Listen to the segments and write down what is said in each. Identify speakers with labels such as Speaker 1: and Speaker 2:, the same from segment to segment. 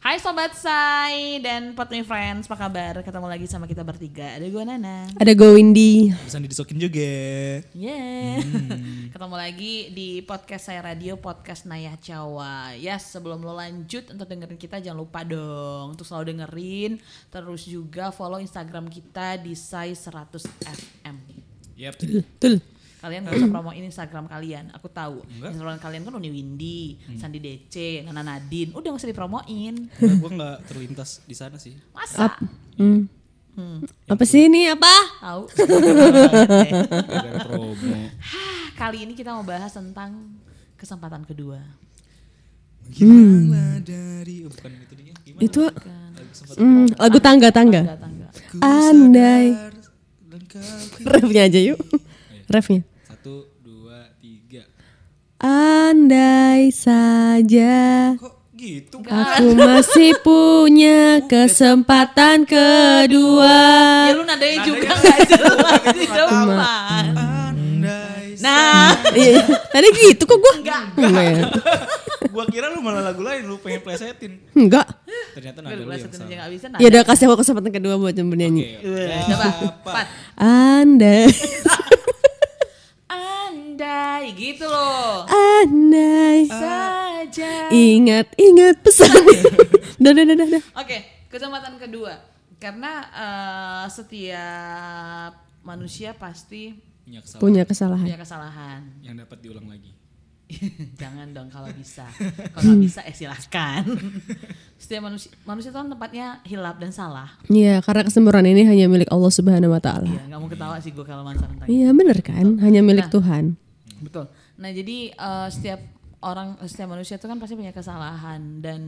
Speaker 1: Hai Sobat Sai dan Potmi Friends, apa kabar? Ketemu lagi sama kita bertiga. Ada gue Nana.
Speaker 2: Ada Go Windy.
Speaker 3: Bisa didisokin juga.
Speaker 1: Yeah. Ketemu lagi di podcast saya radio, podcast Naya Cawa. Ya, sebelum lo lanjut untuk dengerin kita jangan lupa dong untuk selalu dengerin. Terus juga follow Instagram kita di Sai 100 FM.
Speaker 3: Yep.
Speaker 2: Betul.
Speaker 1: Kalian gak usah promoin Instagram kalian, aku tahu.
Speaker 3: Enggak.
Speaker 1: Instagram kalian kan Uni Windy, Sandi DC, Nana Nadine. Udah gak usah dipromoin.
Speaker 3: gue nggak terlintas di sana sih.
Speaker 1: Masa?
Speaker 2: Hmm. Apa sih ini apa?
Speaker 1: Tahu. Kali ini kita mau bahas tentang kesempatan kedua.
Speaker 3: Gimana dari oh, bukan itu dia. Gimana?
Speaker 2: Itu
Speaker 1: Kan.
Speaker 2: hmm, lagu tangga-tangga.
Speaker 1: Tangga.
Speaker 3: Ku
Speaker 2: Andai. Refnya aja yuk. Refnya. Andai saja
Speaker 3: Kok gitu?
Speaker 2: aku masih punya kesempatan kedua.
Speaker 1: Ya lu nadanya juga gak jelas di depan.
Speaker 3: Andai.
Speaker 1: Nah,
Speaker 2: Iya, tadi gitu kok gua.
Speaker 1: Enggak.
Speaker 2: Enggak
Speaker 3: gua kira lu malah lagu lain lu pengen plesetin.
Speaker 2: Enggak.
Speaker 3: Ternyata
Speaker 1: gue
Speaker 3: nada lu
Speaker 1: udah
Speaker 3: yang salah.
Speaker 1: bisa.
Speaker 2: Ya udah kasih aku kesempatan kedua buat bernyanyi.
Speaker 3: Oke.
Speaker 1: Udah, Coba,
Speaker 2: Andai
Speaker 1: gitu loh.
Speaker 2: Andai
Speaker 1: Saja.
Speaker 2: ingat-ingat pesan. Udah, udah, udah.
Speaker 1: Oke, kesempatan kedua. Karena eh, setiap manusia pasti
Speaker 3: Punya kesalahan
Speaker 2: Punya kesalahan.
Speaker 1: punya kesalahan.
Speaker 3: yang dapat diulang lagi.
Speaker 1: Jangan dong kalau bisa. Kalau nggak bisa eh silahkan. Setiap manusia manusia itu kan tempatnya hilap dan salah.
Speaker 2: Iya, karena kesempurnaan ini hanya milik Allah Subhanahu wa taala.
Speaker 1: Iya, nggak mau ketawa sih gue kalau masalah tentang
Speaker 2: Iya, bener kan? Hanya milik Tuhan.
Speaker 1: Betul. Nah jadi eh, setiap orang, setiap manusia itu kan pasti punya kesalahan dan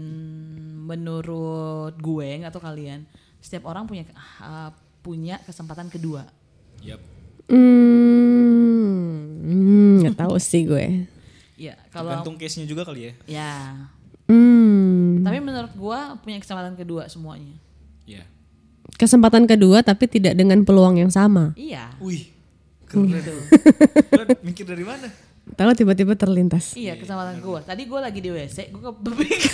Speaker 1: menurut gue nggak tahu kalian, setiap orang punya eh, punya kesempatan kedua.
Speaker 3: Yap.
Speaker 2: Hmm, hmm, nggak tahu sih gue.
Speaker 1: Ya kalau
Speaker 3: Tergantung case-nya juga kali ya.
Speaker 1: ya,
Speaker 2: Hmm,
Speaker 1: tapi menurut gue punya kesempatan kedua semuanya.
Speaker 3: Ya.
Speaker 2: kesempatan kedua tapi tidak dengan peluang yang sama.
Speaker 1: Iya.
Speaker 3: Wih. Keren. Keren. Mikir dari mana?
Speaker 2: Tahu tiba-tiba terlintas.
Speaker 1: Iya kesempatan gue. Tadi gue lagi di WC, gue kepikir.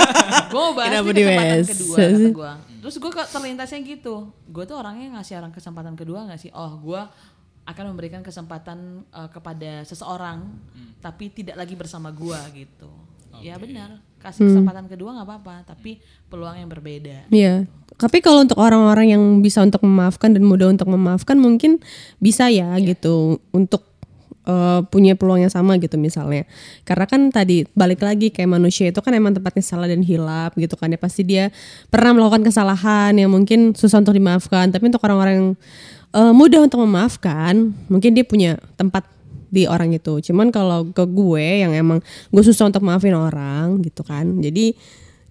Speaker 1: gue mau bahas
Speaker 2: di
Speaker 1: kesempatan
Speaker 2: WC
Speaker 1: kedua kata gue. Terus gue kok terlintasnya gitu. Gue tuh orangnya ngasih orang kesempatan kedua gak sih? Oh gue akan memberikan kesempatan eh, kepada seseorang, tapi tidak lagi bersama gue gitu. Ya benar. Kasih kesempatan kedua nggak apa-apa, tapi peluang yang berbeda.
Speaker 2: Iya. Tapi kalau untuk orang-orang yang bisa untuk memaafkan dan mudah untuk memaafkan mungkin bisa ya gitu untuk eh, punya peluang yang sama gitu misalnya. Karena kan tadi balik lagi kayak manusia itu kan emang tempatnya salah dan hilap gitu kan ya pasti dia pernah melakukan kesalahan yang mungkin susah untuk dimaafkan. Tapi untuk orang-orang yang eh, mudah untuk memaafkan, mungkin dia punya tempat di orang itu. Cuman kalau ke gue yang emang gue susah untuk maafin orang gitu kan. Jadi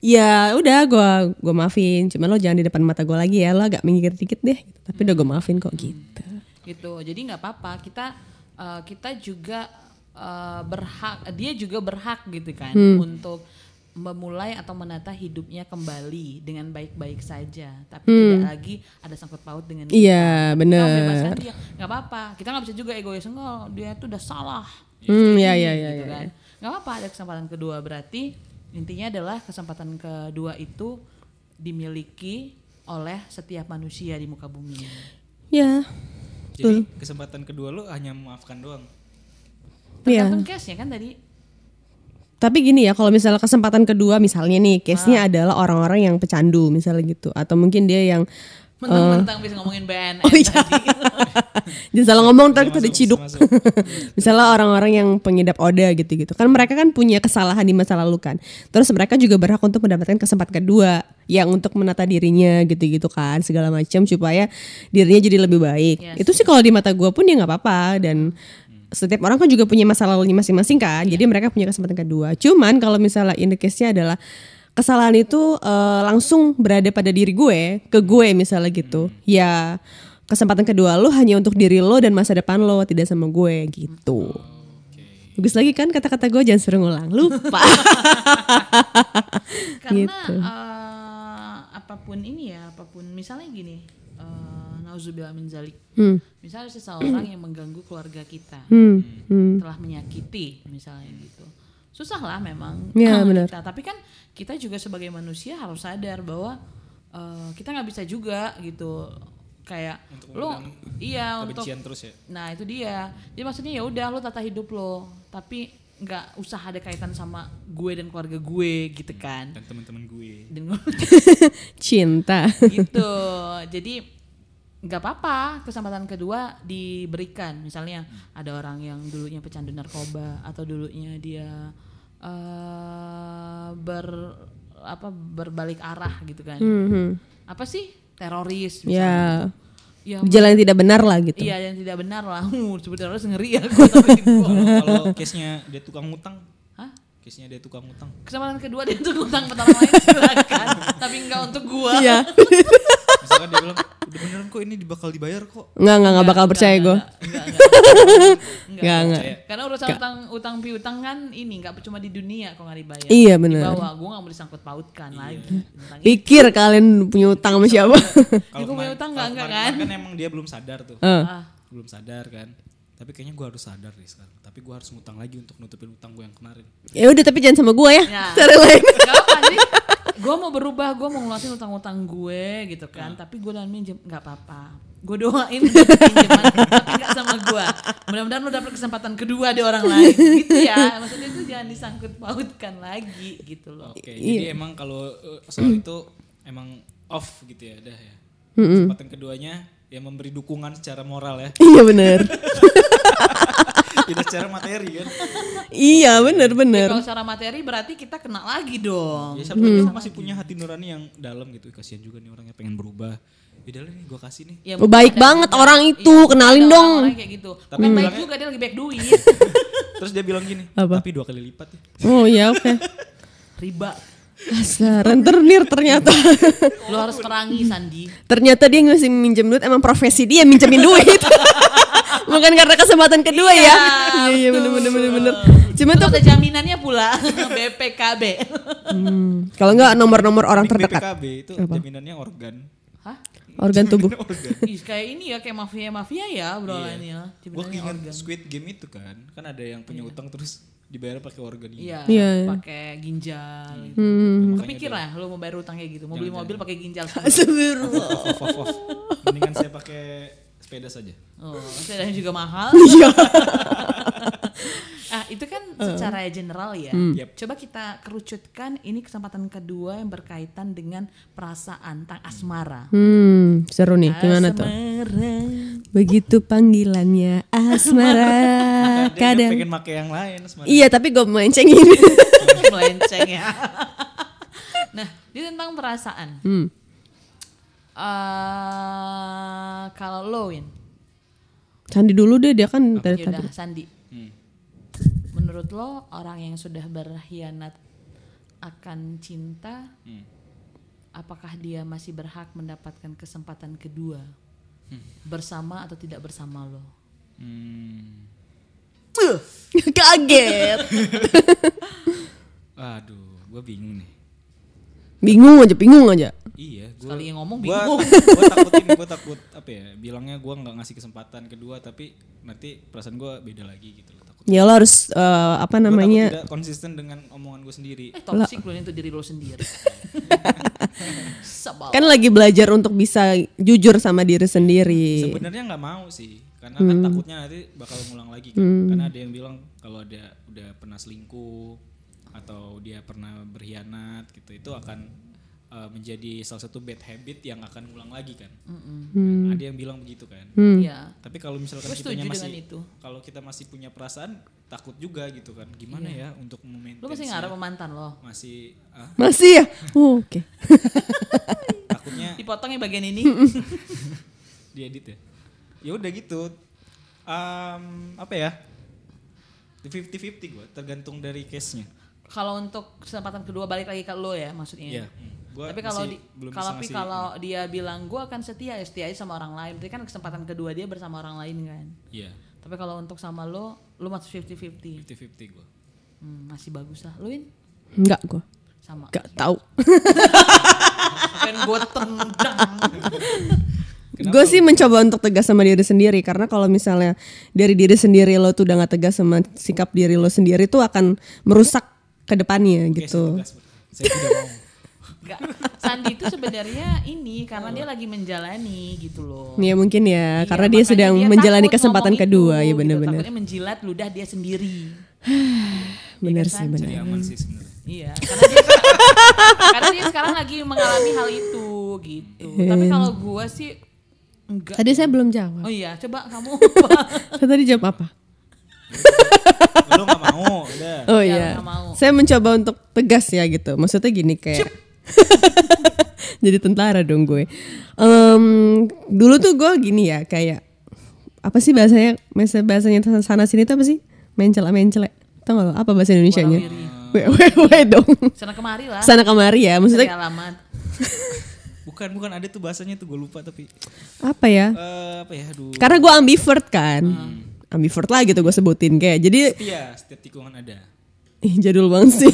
Speaker 2: ya udah gue gue maafin. Cuman lo jangan di depan mata gue lagi ya. Lo agak minggir dikit deh. gitu. Tapi udah gue maafin kok gitu.
Speaker 1: gitu jadi nggak apa-apa kita eh, kita juga eh, berhak dia juga berhak gitu kan
Speaker 2: Hmm.
Speaker 1: untuk memulai atau menata hidupnya kembali dengan baik-baik saja tapi tidak lagi ada sangkut paut dengan kita.
Speaker 2: Hmm. Iya
Speaker 1: membebaskan dia nggak apa-apa kita nggak bisa juga egois enggak dia tuh udah salah
Speaker 2: Hmm ya ya ya.
Speaker 1: gitu
Speaker 2: ya.
Speaker 1: kan nggak apa-apa ada kesempatan kedua berarti intinya adalah kesempatan kedua itu dimiliki oleh setiap manusia di muka bumi ini.
Speaker 2: Ya.
Speaker 3: Jadi kesempatan kedua lu hanya memaafkan doang.
Speaker 2: Iya.
Speaker 1: Tergantung case-nya kan tadi.
Speaker 2: Tapi gini ya, kalau misalnya kesempatan kedua misalnya nih,
Speaker 1: Ah.
Speaker 2: case-nya adalah orang-orang yang pecandu misalnya gitu, atau mungkin dia yang
Speaker 1: Mentang-mentang bisa ngomongin BNN
Speaker 2: Oh, iya.
Speaker 1: tadi.
Speaker 2: jangan salah ngomong ntar kita diciduk.
Speaker 3: masuk.
Speaker 2: misalnya orang-orang yang pengidap oda gitu-gitu, kan mereka kan punya kesalahan di masa lalu kan. Terus mereka juga berhak untuk mendapatkan kesempatan kedua, yang untuk menata dirinya gitu-gitu kan, segala macam supaya dirinya jadi lebih baik.
Speaker 1: Yes.
Speaker 2: Itu sih kalau di mata gue pun ya nggak apa-apa dan setiap orang kan juga punya masa lalunya masing-masing kan. Jadi mereka punya kesempatan kedua. Cuman kalau misalnya in the case-nya adalah kesalahan itu eh, langsung berada pada diri gue, ke gue misalnya gitu. Ya kesempatan kedua lo hanya untuk diri lo dan masa depan lo, tidak sama gue gitu. Bagus lagi kan kata-kata gue jangan suruh ngulang. Lupa.
Speaker 1: Karena
Speaker 2: Gitu.
Speaker 1: eh, apa pun ini ya, apa pun misalnya gini, eh, nauzubillah min zalik.
Speaker 2: Hmm.
Speaker 1: Misalnya seseorang yang mengganggu keluarga kita,
Speaker 2: Hmm. Hmm.
Speaker 1: telah menyakiti misalnya gitu. susah lah memang.
Speaker 2: Iya, benar.
Speaker 1: Kita. Tapi kan kita juga sebagai manusia harus sadar bahwa eh, kita nggak bisa juga gitu kayak
Speaker 3: Untuk
Speaker 1: lo iya untuk
Speaker 3: terus ya
Speaker 1: Nah itu dia. Jadi maksudnya ya udah lo tata hidup lo, tapi nggak usah ada kaitan sama gue dan keluarga gue gitu kan.
Speaker 3: dan teman-teman gue
Speaker 1: Dan
Speaker 2: Cinta.
Speaker 1: gitu. Jadi nggak apa-apa kesempatan kedua diberikan. Misalnya ada orang yang dulunya pecandu narkoba atau dulunya dia eh ber apa berbalik arah gitu kan.
Speaker 2: Mhm.
Speaker 1: Apa sih teroris?
Speaker 2: Ya.
Speaker 1: misalnya. Ya,
Speaker 2: jalan yang tidak benar lah gitu.
Speaker 1: Iya yang tidak benar lah. Uh, sebut teroris ngeri ya. gua tapi gua.
Speaker 3: kalau case-nya dia tukang ngutang
Speaker 1: Hah?
Speaker 3: case-nya dia tukang ngutang
Speaker 1: Kesempatan kedua dia untuk ngutang orang lain silakan, tapi enggak untuk gua.
Speaker 2: Iya.
Speaker 3: misalkan dia bilang udah beneran kok ini bakal dibayar kok
Speaker 2: Enggak, enggak, enggak bakal percaya gue.
Speaker 1: Enggak, enggak.
Speaker 2: Enggak, enggak.
Speaker 1: Karena urusan utang utang piutang kan ini enggak cuma di dunia kok nggak dibayar.
Speaker 2: Iya, benar.
Speaker 1: Di bawah, gua nggak mau disangkut pautkan lagi. Tentang itu.
Speaker 2: Pikir kalian punya utang sama siapa?
Speaker 1: Ya, gua punya utang nggak,
Speaker 3: kalau
Speaker 1: enggak
Speaker 3: kemarin
Speaker 1: kan?
Speaker 3: kan emang dia belum sadar tuh.
Speaker 1: Ah,
Speaker 3: belum sadar kan tapi kayaknya gue harus sadar nih sekarang tapi gue harus ngutang lagi untuk nutupin utang gue yang kemarin
Speaker 2: ya udah tapi jangan sama gue ya.
Speaker 1: Ya.
Speaker 2: Cari lain.
Speaker 1: Gue mau berubah, gue mau ngeluarin utang-utang gue gitu kan. Tapi gue dan minjem nggak apa-apa. Gue doain pinjaman, tapi nggak sama gue. Mudah-mudahan lo dapet kesempatan kedua di orang lain. Gitu ya. Maksudnya itu jangan disangkut pautkan lagi gitu loh.
Speaker 3: oke
Speaker 2: Iya.
Speaker 3: jadi emang kalau uh, soal itu emang off gitu ya dah ya kesempatan keduanya ya memberi dukungan secara moral ya
Speaker 2: Iya bener.
Speaker 3: tidak secara materi kan
Speaker 2: iya bener bener.
Speaker 1: Kalau secara materi berarti kita kena lagi dong.
Speaker 3: ya siapa dia masih punya hati nurani yang dalam gitu kasihan juga nih orangnya pengen berubah ya udah nih gue kasih nih
Speaker 1: Ya,
Speaker 2: Oh, baik banget
Speaker 1: juga.
Speaker 2: orang itu,
Speaker 1: Iya,
Speaker 2: kenalin
Speaker 1: ada
Speaker 2: dong.
Speaker 1: orang-orang kayak gitu. Tapi baik
Speaker 3: bilangnya-
Speaker 1: juga dia lagi baik duit.
Speaker 3: terus dia bilang gini
Speaker 2: Apa?
Speaker 3: tapi dua kali lipat ya
Speaker 2: Oh iya oke.
Speaker 1: Riba.
Speaker 2: Dasar rentenir ternyata.
Speaker 1: Lo harus perangi Sandi.
Speaker 2: ternyata dia ngasih minjem duit emang profesi dia minjemin duit. Bukan karena kesempatan kedua ya. Iya iya bener bener bener bener. Cuma tuh
Speaker 1: ada jaminannya pula BPKB.
Speaker 2: hmm, kalau enggak nomor-nomor orang terdekat
Speaker 3: BPKB itu jaminannya organ
Speaker 1: Hah?
Speaker 2: organ tubuh.
Speaker 3: organ
Speaker 1: Ih, kayak ini ya kayak mafia mafia ya bro
Speaker 3: Iya.
Speaker 1: ini ya.
Speaker 3: gue ingat. Squid Game itu kan kan ada yang punya utang terus dibayar pakai organ ini
Speaker 1: Iya,
Speaker 2: Iya, iya.
Speaker 1: pakai ginjal. gitu.
Speaker 2: Hmm.
Speaker 1: Kepikir lah lo mau bayar utang kayak gitu, mau beli mobil pakai ginjal.
Speaker 2: Astagfirullah.
Speaker 3: off mendingan saya pakai sepeda saja
Speaker 1: Oh, sepedanya juga mahal.
Speaker 2: Iya.
Speaker 1: ah, itu kan secara general ya.
Speaker 3: Yep.
Speaker 1: Coba kita kerucutkan ini kesempatan kedua yang berkaitan dengan perasaan tentang asmara.
Speaker 2: Hmm, seru nih. Gimana tuh?
Speaker 1: Asmara.
Speaker 2: Begitu panggilannya asmara.
Speaker 3: dia
Speaker 2: Kadang.
Speaker 3: pengen pakai yang lain sebenarnya.
Speaker 2: Iya, tapi gue melencengin.
Speaker 1: melenceng ya. nah, ini tentang perasaan.
Speaker 2: hmm.
Speaker 1: Eh, kalau lo Win,
Speaker 2: Sandi dulu deh dia kan dari tadi.
Speaker 1: yaudah Sandi.
Speaker 3: Hmm.
Speaker 1: Menurut lo orang yang sudah berkhianat akan cinta,
Speaker 3: Hmm.
Speaker 1: apakah dia masih berhak mendapatkan kesempatan kedua bersama atau tidak bersama lo?
Speaker 3: Hmm.
Speaker 2: Kaget.
Speaker 3: Aduh, gue bingung nih.
Speaker 2: Bingung aja, bingung aja.
Speaker 3: Iya, gue
Speaker 1: Sekali yang ngomong
Speaker 3: gua,
Speaker 1: bingung.
Speaker 3: gua takut ini, gue takut apa ya? Bilangnya gue nggak ngasih kesempatan kedua, tapi nanti perasaan gue beda lagi gitu loh. Takut.
Speaker 2: Ya lo harus eh, apa
Speaker 3: Gua takut
Speaker 2: namanya?
Speaker 3: tidak konsisten dengan omongan gue sendiri.
Speaker 1: Eh toxic lo untuk diri lo sendiri.
Speaker 2: Kan lagi belajar untuk bisa jujur sama diri sendiri.
Speaker 3: Sebenarnya nggak mau sih, karena kan takutnya nanti bakal ngulang lagi kan. Karena ada yang bilang kalau dia udah pernah selingkuh atau dia pernah berkhianat gitu, itu akan uh, menjadi salah satu bad habit yang akan ngulang lagi kan. Nah, ada yang bilang begitu kan.
Speaker 1: Iya.
Speaker 3: Tapi kalau misalkan
Speaker 1: setuju
Speaker 3: masih kalau kita masih punya perasaan takut juga gitu kan. Gimana ya untuk memaintain
Speaker 1: Lo masih ngarep mantan lo.
Speaker 3: masih ah,
Speaker 2: Masih ya? Oh, Oke.
Speaker 3: takutnya
Speaker 1: Dipotongnya bagian ini.
Speaker 3: diedit ya. Ya udah gitu. Um, apa ya? 50-50 gue, tergantung dari case-nya.
Speaker 1: kalau untuk kesempatan kedua balik lagi ke lo ya maksudnya.
Speaker 3: Iya. Gua
Speaker 1: Tapi kalau di- kalau tapi kalau dia bilang gue akan setia ya setia aja sama orang lain. Berarti kan kesempatan kedua dia bersama orang lain kan.
Speaker 3: Iya,
Speaker 1: Tapi kalau untuk sama lo, lo masih 50-50.
Speaker 3: 50-50 gue.
Speaker 1: Hmm, masih bagus lah. Lo Win?
Speaker 2: Enggak gua.
Speaker 1: Sama.
Speaker 2: Enggak tahu.
Speaker 1: Kan gue tendang.
Speaker 2: Gue sih mencoba untuk tegas sama diri sendiri karena kalau misalnya dari diri sendiri lo tuh udah gak tegas sama sikap diri lo sendiri tuh akan merusak ke depannya
Speaker 3: Oke,
Speaker 2: gitu.
Speaker 3: saya tegas, Bu. saya tidak mau
Speaker 1: Enggak. Sandi itu sebenarnya ini karena dia lagi menjalani gitu loh.
Speaker 2: Ya mungkin ya,
Speaker 1: Iya,
Speaker 2: karena dia sedang
Speaker 1: dia
Speaker 2: menjalani kesempatan kedua
Speaker 1: itu,
Speaker 2: ya benar-benar.
Speaker 1: Gitu. Takutnya menjilat ludah dia sendiri.
Speaker 2: Bener
Speaker 1: Iya
Speaker 2: sih
Speaker 1: kan?
Speaker 2: benar.
Speaker 3: aman sih sebenarnya
Speaker 1: Iya, karena dia karena dia sekarang lagi mengalami hal itu gitu. Tapi kalau gua sih enggak.
Speaker 2: Tadi saya belum jawab.
Speaker 1: Oh iya, coba kamu.
Speaker 2: Saya tadi jawab apa?
Speaker 3: lu nggak mau udah
Speaker 2: Oh
Speaker 1: Ya,
Speaker 2: iya.
Speaker 1: nggak mau.
Speaker 2: Saya mencoba untuk tegas ya gitu. Maksudnya gini kayak jadi tentara dong gue. Em, dulu tuh gue gini ya kayak apa sih bahasanya? Bahasa bahasanya sana sini tuh apa sih? Mencela mencela. Tahu nggak lo apa bahasa we we dong.
Speaker 1: Sana kemari lah.
Speaker 2: Sana kemari ya. Maksudnya
Speaker 1: alamat.
Speaker 3: bukan bukan ada tuh bahasanya tuh gue lupa tapi
Speaker 2: apa ya?
Speaker 3: eh, apa ya aduh
Speaker 2: Karena gue ambivert kan. Ambivert lah gitu gue sebutin kayak. Jadi
Speaker 3: iya setiap tikungan ada
Speaker 2: ih, jadul banget sih.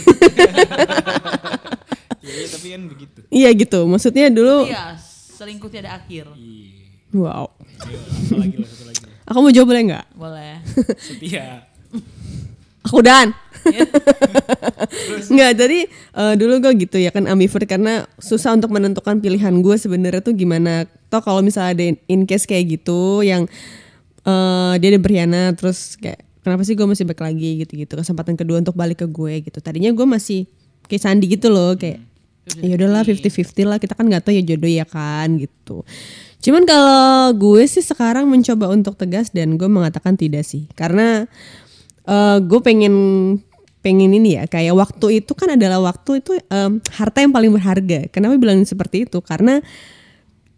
Speaker 3: Ya, iya, tapi kan begitu
Speaker 2: iya gitu. Maksudnya dulu
Speaker 1: Iya, selingkuh tiada akhir.
Speaker 3: iya
Speaker 2: wow.
Speaker 3: Ayo, satu lagi lah satu lagi lah.
Speaker 2: Aku mau jawab boleh nggak?
Speaker 1: Boleh.
Speaker 3: setia
Speaker 2: Aku dan. Nggak, jadi eh, dulu gue gitu ya kan ambivert karena susah untuk menentukan pilihan gue sebenarnya tuh gimana. Toh kalau misalnya ada in, in case kayak gitu yang eh, dia udah berkhianat terus kayak kenapa sih gue masih balik lagi gitu-gitu kesempatan kedua untuk balik ke gue gitu. Tadinya gue masih kayak Sandi gitu loh kayak ya udahlah 50-50 lah kita kan nggak tahu ya jodoh ya kan gitu. Cuman kalau gue sih sekarang mencoba untuk tegas dan gue mengatakan tidak sih karena eh gue pengen pengen ini ya kayak waktu itu kan adalah waktu itu em, harta yang paling berharga. Kenapa bilang seperti itu? Karena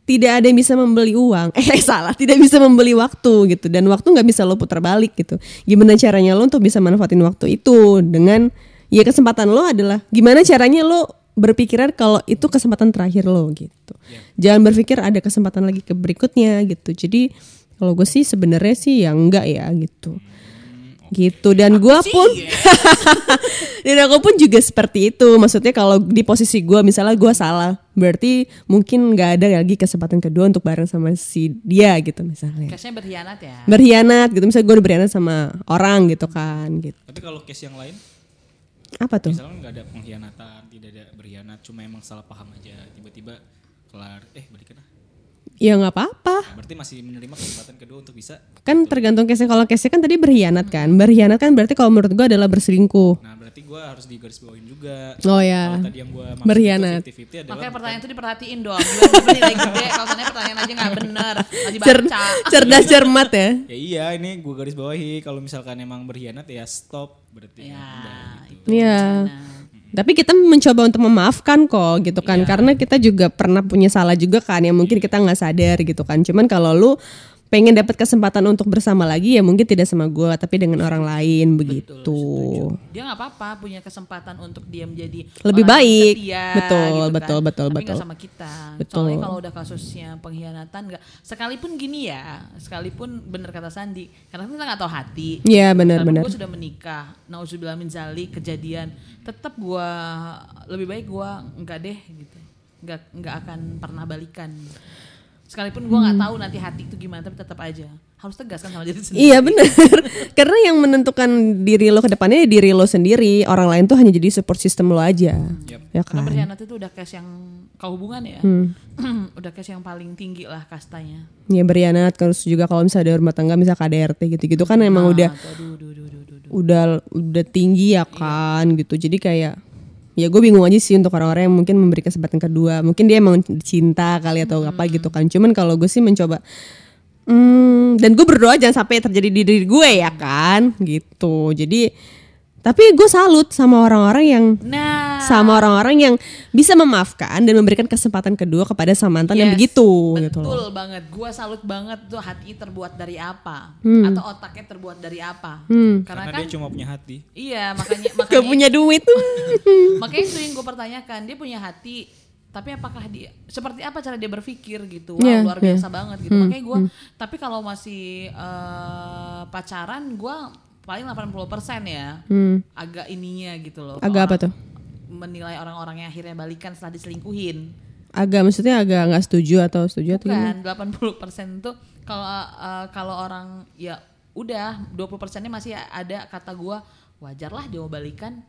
Speaker 2: tidak ada yang bisa membeli uang. Eh salah, tidak bisa membeli waktu gitu. Dan waktu nggak bisa lo putar balik gitu. Gimana caranya lo untuk bisa manfaatin waktu itu dengan ya kesempatan lo adalah gimana caranya lo berpikiran kalau itu kesempatan terakhir lo gitu. Jangan berpikir ada kesempatan lagi ke berikutnya gitu. Jadi kalau gue sih sebenarnya sih yang enggak ya gitu. Gitu. Dan gua pun dan aku pun juga seperti itu. Maksudnya kalau di posisi gua misalnya gua salah berarti mungkin nggak ada lagi kesempatan kedua untuk bareng sama si dia gitu misalnya.
Speaker 1: Case-nya berkhianat ya.
Speaker 2: berkhianat gitu. Misalnya gue udah berkhianat sama orang gitu kan gitu.
Speaker 3: Tapi kalau case yang lain
Speaker 2: apa tuh?
Speaker 3: Misalnya nggak ada pengkhianatan tidak ada berkhianat cuma emang salah paham aja. Tiba-tiba kelar eh balikan ah
Speaker 2: ya nggak apa-apa.
Speaker 3: Nah, berarti masih menerima kesempatan kedua untuk bisa
Speaker 2: kan tergantung case kalau case kan tadi berkhianat kan. Berkhianat kan berarti kalau menurut gua adalah berselingkuh.
Speaker 3: Nah berarti gue harus digarisbawahin juga
Speaker 2: oh ya
Speaker 3: kalau tadi yang gue
Speaker 2: Berkhianat.
Speaker 3: 50-50 adalah
Speaker 1: Makanya pertanyaan itu diperhatiin dong. Gue nilai gede. Kalau tanya pertanyaan aja nggak bener. Lagi
Speaker 2: Cer-
Speaker 1: baca.
Speaker 2: cerdas cermat ya
Speaker 3: ya iya ini gue garis bawahi kalau misalkan emang berkhianat ya stop berarti
Speaker 1: Ya,
Speaker 3: gitu.
Speaker 2: Iya. Tapi kita mencoba untuk memaafkan kok gitu kan karena kita juga pernah punya salah juga kan yang mungkin kita nggak sadar gitu kan. Cuman kalau lu pengen dapat kesempatan untuk bersama lagi ya mungkin tidak sama gua tapi dengan orang lain begitu.
Speaker 1: Dia nggak apa-apa punya kesempatan untuk dia menjadi
Speaker 2: Lebih
Speaker 1: orang
Speaker 2: baik.
Speaker 1: setia,
Speaker 2: Betul,
Speaker 1: gitu
Speaker 2: betul,
Speaker 1: kan.
Speaker 2: betul,
Speaker 1: Tapi
Speaker 2: betul.
Speaker 1: sama kita.
Speaker 2: Betul.
Speaker 1: Soalnya kalau udah kasusnya pengkhianatan nggak, sekalipun gini ya, sekalipun bener kata Sandi, karena kita nggak tahu hati.
Speaker 2: Iya benar-benar.
Speaker 1: Gue sudah menikah, nauzubillah min zalik kejadian, tetap gua lebih baik gua nggak deh gitu, nggak nggak akan pernah balikan. Sekalipun gua
Speaker 2: Hmm.
Speaker 1: nggak tahu nanti hati itu gimana, tapi tetap aja harus tegas kan sama diri sendiri.
Speaker 2: Iya benar. Karena yang menentukan diri lo ke depannya ya diri lo sendiri. Orang lain tuh hanya jadi support system lo aja. Ya
Speaker 1: Karena
Speaker 2: kan? Hmm.
Speaker 1: berkhianat itu udah case yang kau hubungan ya, udah case yang paling tinggi lah kastanya.
Speaker 2: Ya berkhianat terus juga kalau misalnya ada rumah tangga misalnya KDRT gitu-gitu kan emang udah
Speaker 1: Nah, tuh, aduh, aduh, aduh, aduh, aduh.
Speaker 2: udah udah tinggi ya kan gitu jadi kayak ya gue bingung aja sih untuk orang-orang yang mungkin memberi kesempatan kedua. Mungkin dia emang cinta kali atau apa gitu kan. Cuman kalau gue sih mencoba hmm, dan gue berdoa jangan sampai terjadi di diri gue ya kan gitu. Jadi tapi gue salut sama orang-orang yang
Speaker 1: Nah,
Speaker 2: sama orang-orang yang bisa memaafkan dan memberikan kesempatan kedua kepada sang mantan yang
Speaker 1: yes,
Speaker 2: begitu gitu
Speaker 1: betul
Speaker 2: loh.
Speaker 1: banget. Gua salut banget tuh hati terbuat dari apa,
Speaker 2: Hmm.
Speaker 1: atau otaknya terbuat dari apa.
Speaker 3: karena
Speaker 1: Karena kan,
Speaker 3: dia cuma punya hati
Speaker 1: iya makanya
Speaker 2: Gak
Speaker 1: makanya
Speaker 2: punya duit.
Speaker 1: makanya itu yang gue pertanyakan dia punya hati tapi apakah dia seperti apa cara dia berpikir gitu wow
Speaker 2: Iya,
Speaker 1: luar biasa banget gitu makanya gue tapi kalau masih eh, pacaran gue paling 80% ya agak ininya gitu loh
Speaker 2: Hmm. Agak apa tuh?
Speaker 1: menilai orang-orang yang akhirnya balikan setelah diselingkuhin
Speaker 2: agak maksudnya agak nggak setuju atau setuju atau gimana?
Speaker 1: Bukan 80% itu kalau uh, kalau orang ya udah 20 persennya masih ada kata gua wajar lah dia mau balikan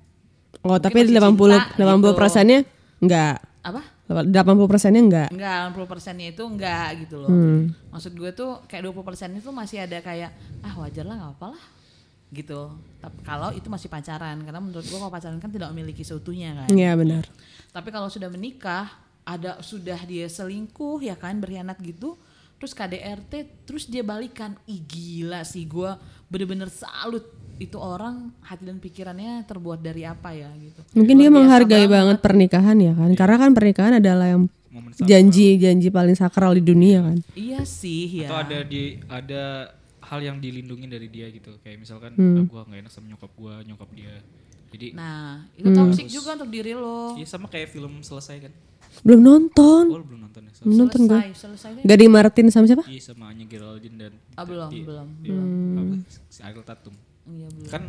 Speaker 2: Oh,
Speaker 1: Mungkin
Speaker 2: tapi
Speaker 1: masih
Speaker 2: 80
Speaker 1: cinta
Speaker 2: 80 persennya enggak.
Speaker 1: apa
Speaker 2: 80 persennya enggak.
Speaker 1: enggak 80 persennya itu enggak gitu loh
Speaker 2: Hmm.
Speaker 1: maksud gue tuh kayak 20 persen itu masih ada kayak ah wajar lah nggak apa lah gitu tapi kalau itu masih pacaran karena menurut gue kalau pacaran kan tidak memiliki seutuhnya kan
Speaker 2: Iya benar.
Speaker 1: Tapi kalau sudah menikah, ada sudah dia selingkuh ya kan, berkhianat gitu, terus KDRT, terus dia balikan. Ih gila sih gue bener-bener salut itu orang hati dan pikirannya terbuat dari apa ya gitu.
Speaker 2: Mungkin dia
Speaker 1: Luar biasa
Speaker 2: menghargai banget pernikahan ya kan. Karena kan pernikahan adalah yang janji-janji paling sakral di dunia kan.
Speaker 1: Iya sih ya.
Speaker 3: atau ada di ada hal yang dilindungi dari dia gitu kayak misalkan
Speaker 2: Hmm.
Speaker 3: ah, gua nggak enak sama nyokap gua nyokap dia jadi
Speaker 1: Nah
Speaker 2: Hmm.
Speaker 1: itu toxic juga untuk diri lo.
Speaker 3: iya sama kayak film selesai kan
Speaker 2: Belum nonton.
Speaker 3: oh lu belum nonton ya
Speaker 2: Belum nonton gue.
Speaker 1: Selesai, selesai.
Speaker 2: Gak dimartin sama siapa?
Speaker 3: iya sama Anya Geraldine dan
Speaker 1: Ah, belum,
Speaker 3: di-
Speaker 1: belum,
Speaker 3: di-
Speaker 2: Hmm.
Speaker 3: apa, si Ariel Tatum
Speaker 1: Iya belum.
Speaker 3: kan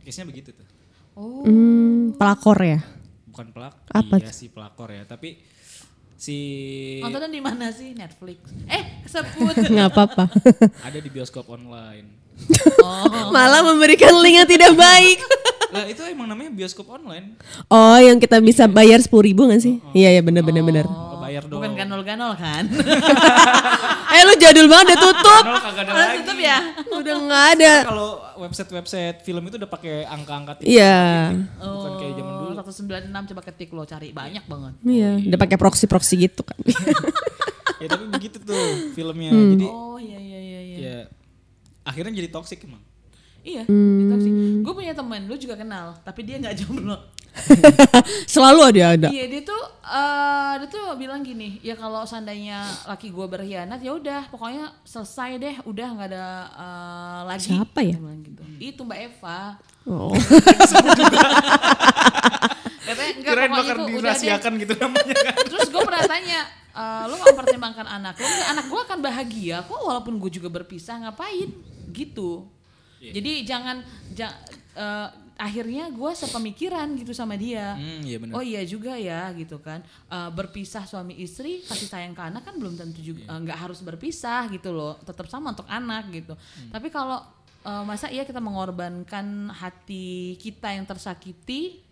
Speaker 3: case-nya begitu tuh
Speaker 1: Oh,
Speaker 2: Hmm, pelakor ya.
Speaker 3: bukan pelak
Speaker 2: Apa
Speaker 3: iya sih pelakor ya tapi si
Speaker 1: nontonnya di mana sih? Netflix. Eh, sebut.
Speaker 2: Nggak apa-apa.
Speaker 3: ada di bioskop online
Speaker 1: oh,
Speaker 2: Malah memberikan link yang tidak baik.
Speaker 3: lah itu emang namanya bioskop online
Speaker 2: Oh, yang kita bisa bayar sepuluh ribu gak sih? Iya, iya bener-bener bener.
Speaker 3: Lo bayar dong
Speaker 1: bukan ganol-ganol kan?
Speaker 2: Eh lu jadul banget udah tutup.
Speaker 3: Nol kagak ada
Speaker 1: Udah
Speaker 3: lagi
Speaker 1: tutup ya?
Speaker 2: Udah nggak ada.
Speaker 3: kalau website-website film itu udah pakai angka-angka
Speaker 2: Iya.
Speaker 3: bukan kayak zaman dulu
Speaker 1: Oh, 196 coba ketik lo cari banyak banget.
Speaker 2: Iya, udah pakai proxy-proxy gitu kan.
Speaker 3: ya tapi begitu tuh filmnya
Speaker 2: Hmm.
Speaker 3: jadi
Speaker 1: Oh iya iya iya iya.
Speaker 3: ya akhirnya jadi toxic emang
Speaker 1: Iya,
Speaker 2: Hmm.
Speaker 1: Gue punya temen, lu juga kenal, tapi dia nggak jomblo.
Speaker 2: Selalu ada ada.
Speaker 1: Iya dia tuh, eh dia tuh bilang gini, ya kalau seandainya laki gue berkhianat, ya udah, pokoknya selesai deh, udah nggak ada eh, lagi.
Speaker 2: Siapa ya?
Speaker 1: Gitu. Itu Mbak Eva.
Speaker 2: Oh.
Speaker 1: Katanya enggak
Speaker 3: kirain
Speaker 1: pokoknya
Speaker 3: bakal dirahasiakan gitu namanya kan
Speaker 1: Terus gue pernah tanya, eh, lu gak mempertimbangkan anak lu? Enggak, anak gue akan bahagia kok walaupun gue juga berpisah, ngapain? Gitu. Jadi jangan, ja- eh, akhirnya gue sepemikiran gitu sama dia.
Speaker 3: hmm iya benar.
Speaker 1: Oh iya juga ya gitu kan. Eh, berpisah suami istri kasih sayang ke anak kan belum tentu juga eh, nggak harus berpisah gitu loh. Tetap sama untuk anak gitu. Tapi kalau eh, masa iya kita mengorbankan hati kita yang tersakiti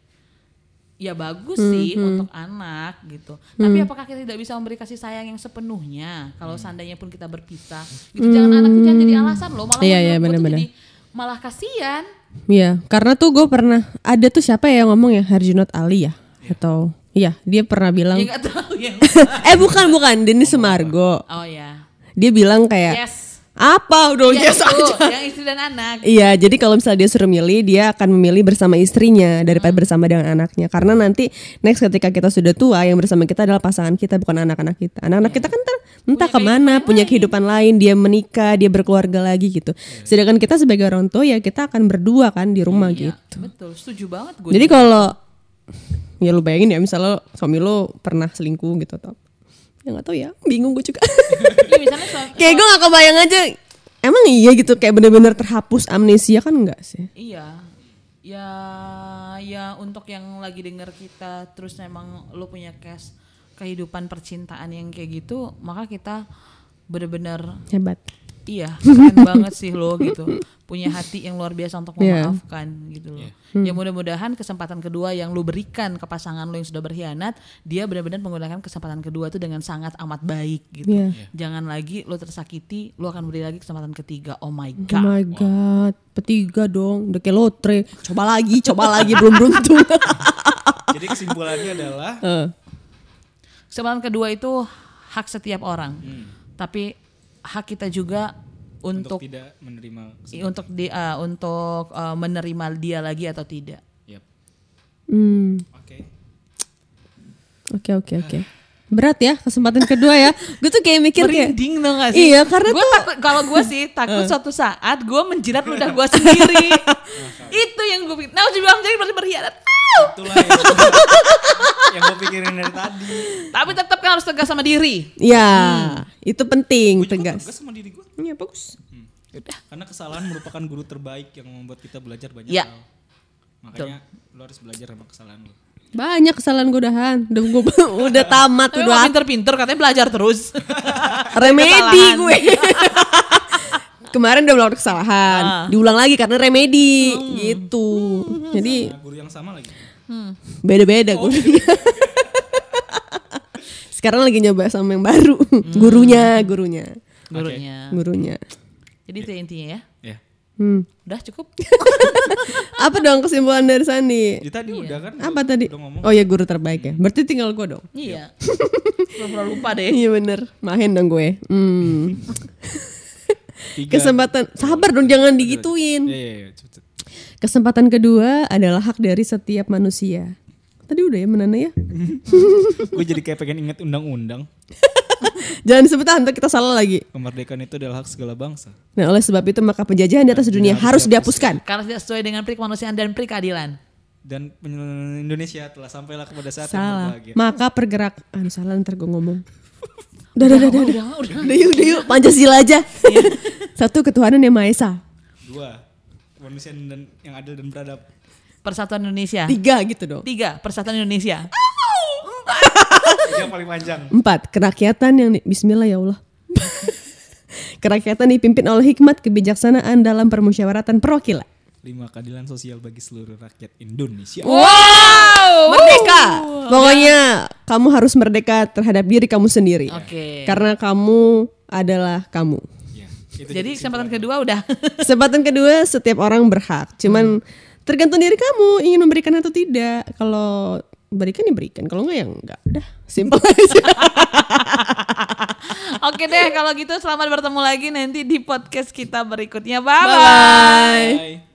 Speaker 1: ya bagus sih untuk anak gitu. Tapi apakah kita tidak bisa memberi kasih sayang yang sepenuhnya? Kalau seandainya pun kita berpisah gitu. Jangan anak itu jangan jadi alasan loh malah
Speaker 2: Iya,
Speaker 1: menurut
Speaker 2: iya,
Speaker 1: gua tuh
Speaker 2: benar-benar.
Speaker 1: jadi malah kasihan.
Speaker 2: Iya, karena tuh gue pernah ada tuh siapa ya yang ngomong ya? Herjunot Ali ya? Atau iya dia pernah bilang
Speaker 1: ya tahu ya.
Speaker 2: Eh bukan bukan Denis Semargo.
Speaker 1: Oh ya
Speaker 2: dia bilang kayak
Speaker 1: yes
Speaker 2: apa udah
Speaker 1: Ya
Speaker 2: yes
Speaker 1: itu,
Speaker 2: aja
Speaker 1: yang istri dan anak.
Speaker 2: Iya, jadi kalau misalnya dia suruh milih, dia akan memilih bersama istrinya daripada bersama dengan anaknya. Karena nanti next ketika kita sudah tua, yang bersama kita adalah pasangan kita, bukan anak-anak kita. Anak-anak kita kan ntar entah ke mana, punya kehidupan lain, dia menikah, dia berkeluarga lagi gitu. Sedangkan kita sebagai orang tua ya kita akan berdua kan di rumah
Speaker 1: Iya,
Speaker 2: gitu.
Speaker 1: betul. Setuju banget gue.
Speaker 2: Jadi kalau ya lu bayangin ya misalnya suami lu pernah selingkuh gitu atau ya nggak tahu ya. Bingung gue juga.
Speaker 1: Iya,
Speaker 2: kayak gue gak kebayang aja. Emang iya gitu kayak bener-bener terhapus amnesia kan enggak sih?
Speaker 1: Iya. Ya ya untuk yang lagi denger kita terus emang lu punya case kehidupan percintaan yang kayak gitu, maka kita bener-bener
Speaker 2: hebat
Speaker 1: iya keren banget sih lo gitu. Punya hati yang luar biasa untuk
Speaker 2: Iya.
Speaker 1: memaafkan gitu loh ya mudah-mudahan kesempatan kedua yang lu berikan ke pasangan lo yang sudah berkhianat dia benar-benar menggunakan kesempatan kedua itu dengan sangat amat baik gitu.
Speaker 2: Iya.
Speaker 1: jangan lagi lo tersakiti lo akan beri lagi kesempatan ketiga. Oh my
Speaker 2: Oh
Speaker 1: god
Speaker 2: my god, petiga dong, udah kayak lotre. Coba lagi, coba lagi belum beruntung.
Speaker 3: jadi kesimpulannya adalah
Speaker 2: Eh,
Speaker 1: kesempatan kedua itu hak setiap orang. Tapi hak kita juga
Speaker 3: untuk,
Speaker 1: untuk
Speaker 3: tidak menerima
Speaker 1: i- untuk di uh, untuk uh, menerima dia lagi atau tidak
Speaker 2: hmm,
Speaker 3: oke
Speaker 2: oke oke oke. Berat ya kesempatan kedua ya. Gue tuh kayak mikir kayak
Speaker 1: merinding dong gak sih?
Speaker 2: Iya, karena
Speaker 1: gue
Speaker 2: tuh-
Speaker 1: takut kalau gue sih takut suatu saat gue menjilat ludah gue sendiri. itu yang gue pikir. Nah, juga menjadi berarti berkhianat.
Speaker 3: Itulah yang, yang gue pikirin dari tadi
Speaker 1: Tapi tetap kan harus tegas sama diri.
Speaker 2: ya itu penting
Speaker 3: juga
Speaker 2: tegas.
Speaker 3: tegas sama diri gue
Speaker 2: Iya bagus.
Speaker 3: karena kesalahan merupakan guru terbaik yang membuat kita belajar banyak
Speaker 1: Ya.
Speaker 3: hal makanya lo harus belajar sama kesalahan lo
Speaker 2: Banyak kesalahan gue. Udah gue udah tamat
Speaker 1: Tapi
Speaker 2: udah
Speaker 1: pinter-pinter katanya belajar terus.
Speaker 2: remedi gue. Kemarin udah melakukan kesalahan,
Speaker 1: Ah.
Speaker 2: diulang lagi karena remedi gitu. Jadi
Speaker 3: Nah, guru yang sama lagi.
Speaker 2: beda-beda
Speaker 1: Oh,
Speaker 2: gurunya. Sekarang lagi nyoba sama yang baru, gurunya, gurunya,
Speaker 1: Gurunya.
Speaker 2: gurunya.
Speaker 1: Jadi itu intinya ya.
Speaker 3: Ya.
Speaker 2: Hmm.
Speaker 1: Udah cukup.
Speaker 2: Apa dong kesimpulan dari Sandi?
Speaker 3: Jadi tadi udah kan?
Speaker 2: Apa tadi?
Speaker 3: Udah ngomong.
Speaker 2: Oh ya guru terbaik ya. Berarti tinggal gue dong.
Speaker 1: iya. Pura-pura lupa deh.
Speaker 2: Iya bener, main dong gue. Hmm.
Speaker 3: Tiga.
Speaker 2: Kesempatan, sabar dong jangan digituin.
Speaker 3: Iya, iya, iya.
Speaker 2: Kesempatan kedua adalah hak dari setiap manusia. Tadi udah ya menana ya.
Speaker 3: Gue jadi kayak pengen inget undang-undang.
Speaker 2: Jangan disebut ah, ntar kita salah lagi.
Speaker 3: Kemerdekaan itu adalah hak segala bangsa.
Speaker 2: Nah oleh sebab itu maka penjajahan di atas dunia harus dihapuskan.
Speaker 1: Karena tidak sesuai dengan peri kemanusiaan dan peri keadilan.
Speaker 3: Dan Indonesia telah sampailah kepada saat yang
Speaker 2: Salah.
Speaker 3: berbahagia.
Speaker 2: Maka pergerak. Ah, salah ntar gue ngomong. Udah, udah, udah, udah.
Speaker 1: Udah, udah.
Speaker 2: Udah yuk, udah yuk. Pancasila aja. Satu ketuhanan yang Maha Esa.
Speaker 3: Dua, kemanusiaan dan yang adil dan beradab.
Speaker 1: Persatuan Indonesia.
Speaker 2: Tiga gitu dong.
Speaker 1: Tiga, Persatuan Indonesia.
Speaker 3: Tiga paling panjang.
Speaker 2: Empat, kerakyatan yang di- Bismillah ya Allah. kerakyatan dipimpin oleh hikmat kebijaksanaan dalam permusyawaratan perwakilan.
Speaker 3: Lima, keadilan sosial bagi seluruh rakyat Indonesia.
Speaker 1: Wow.
Speaker 2: Merdeka. Pokoknya kamu harus merdeka terhadap diri kamu sendiri.
Speaker 1: Oke.
Speaker 2: Karena kamu adalah kamu.
Speaker 3: Ya, itu
Speaker 1: Jadi kesempatan kedua udah.
Speaker 2: Kesempatan kedua setiap orang berhak. Cuman tergantung diri kamu ingin memberikan atau tidak. Kalau berikan ya berikan. Kalau enggak ya enggak. Udah, simpel aja.
Speaker 1: Oke deh kalau gitu selamat bertemu lagi nanti di podcast kita berikutnya. Bye bye.
Speaker 2: Bye.
Speaker 3: Bye.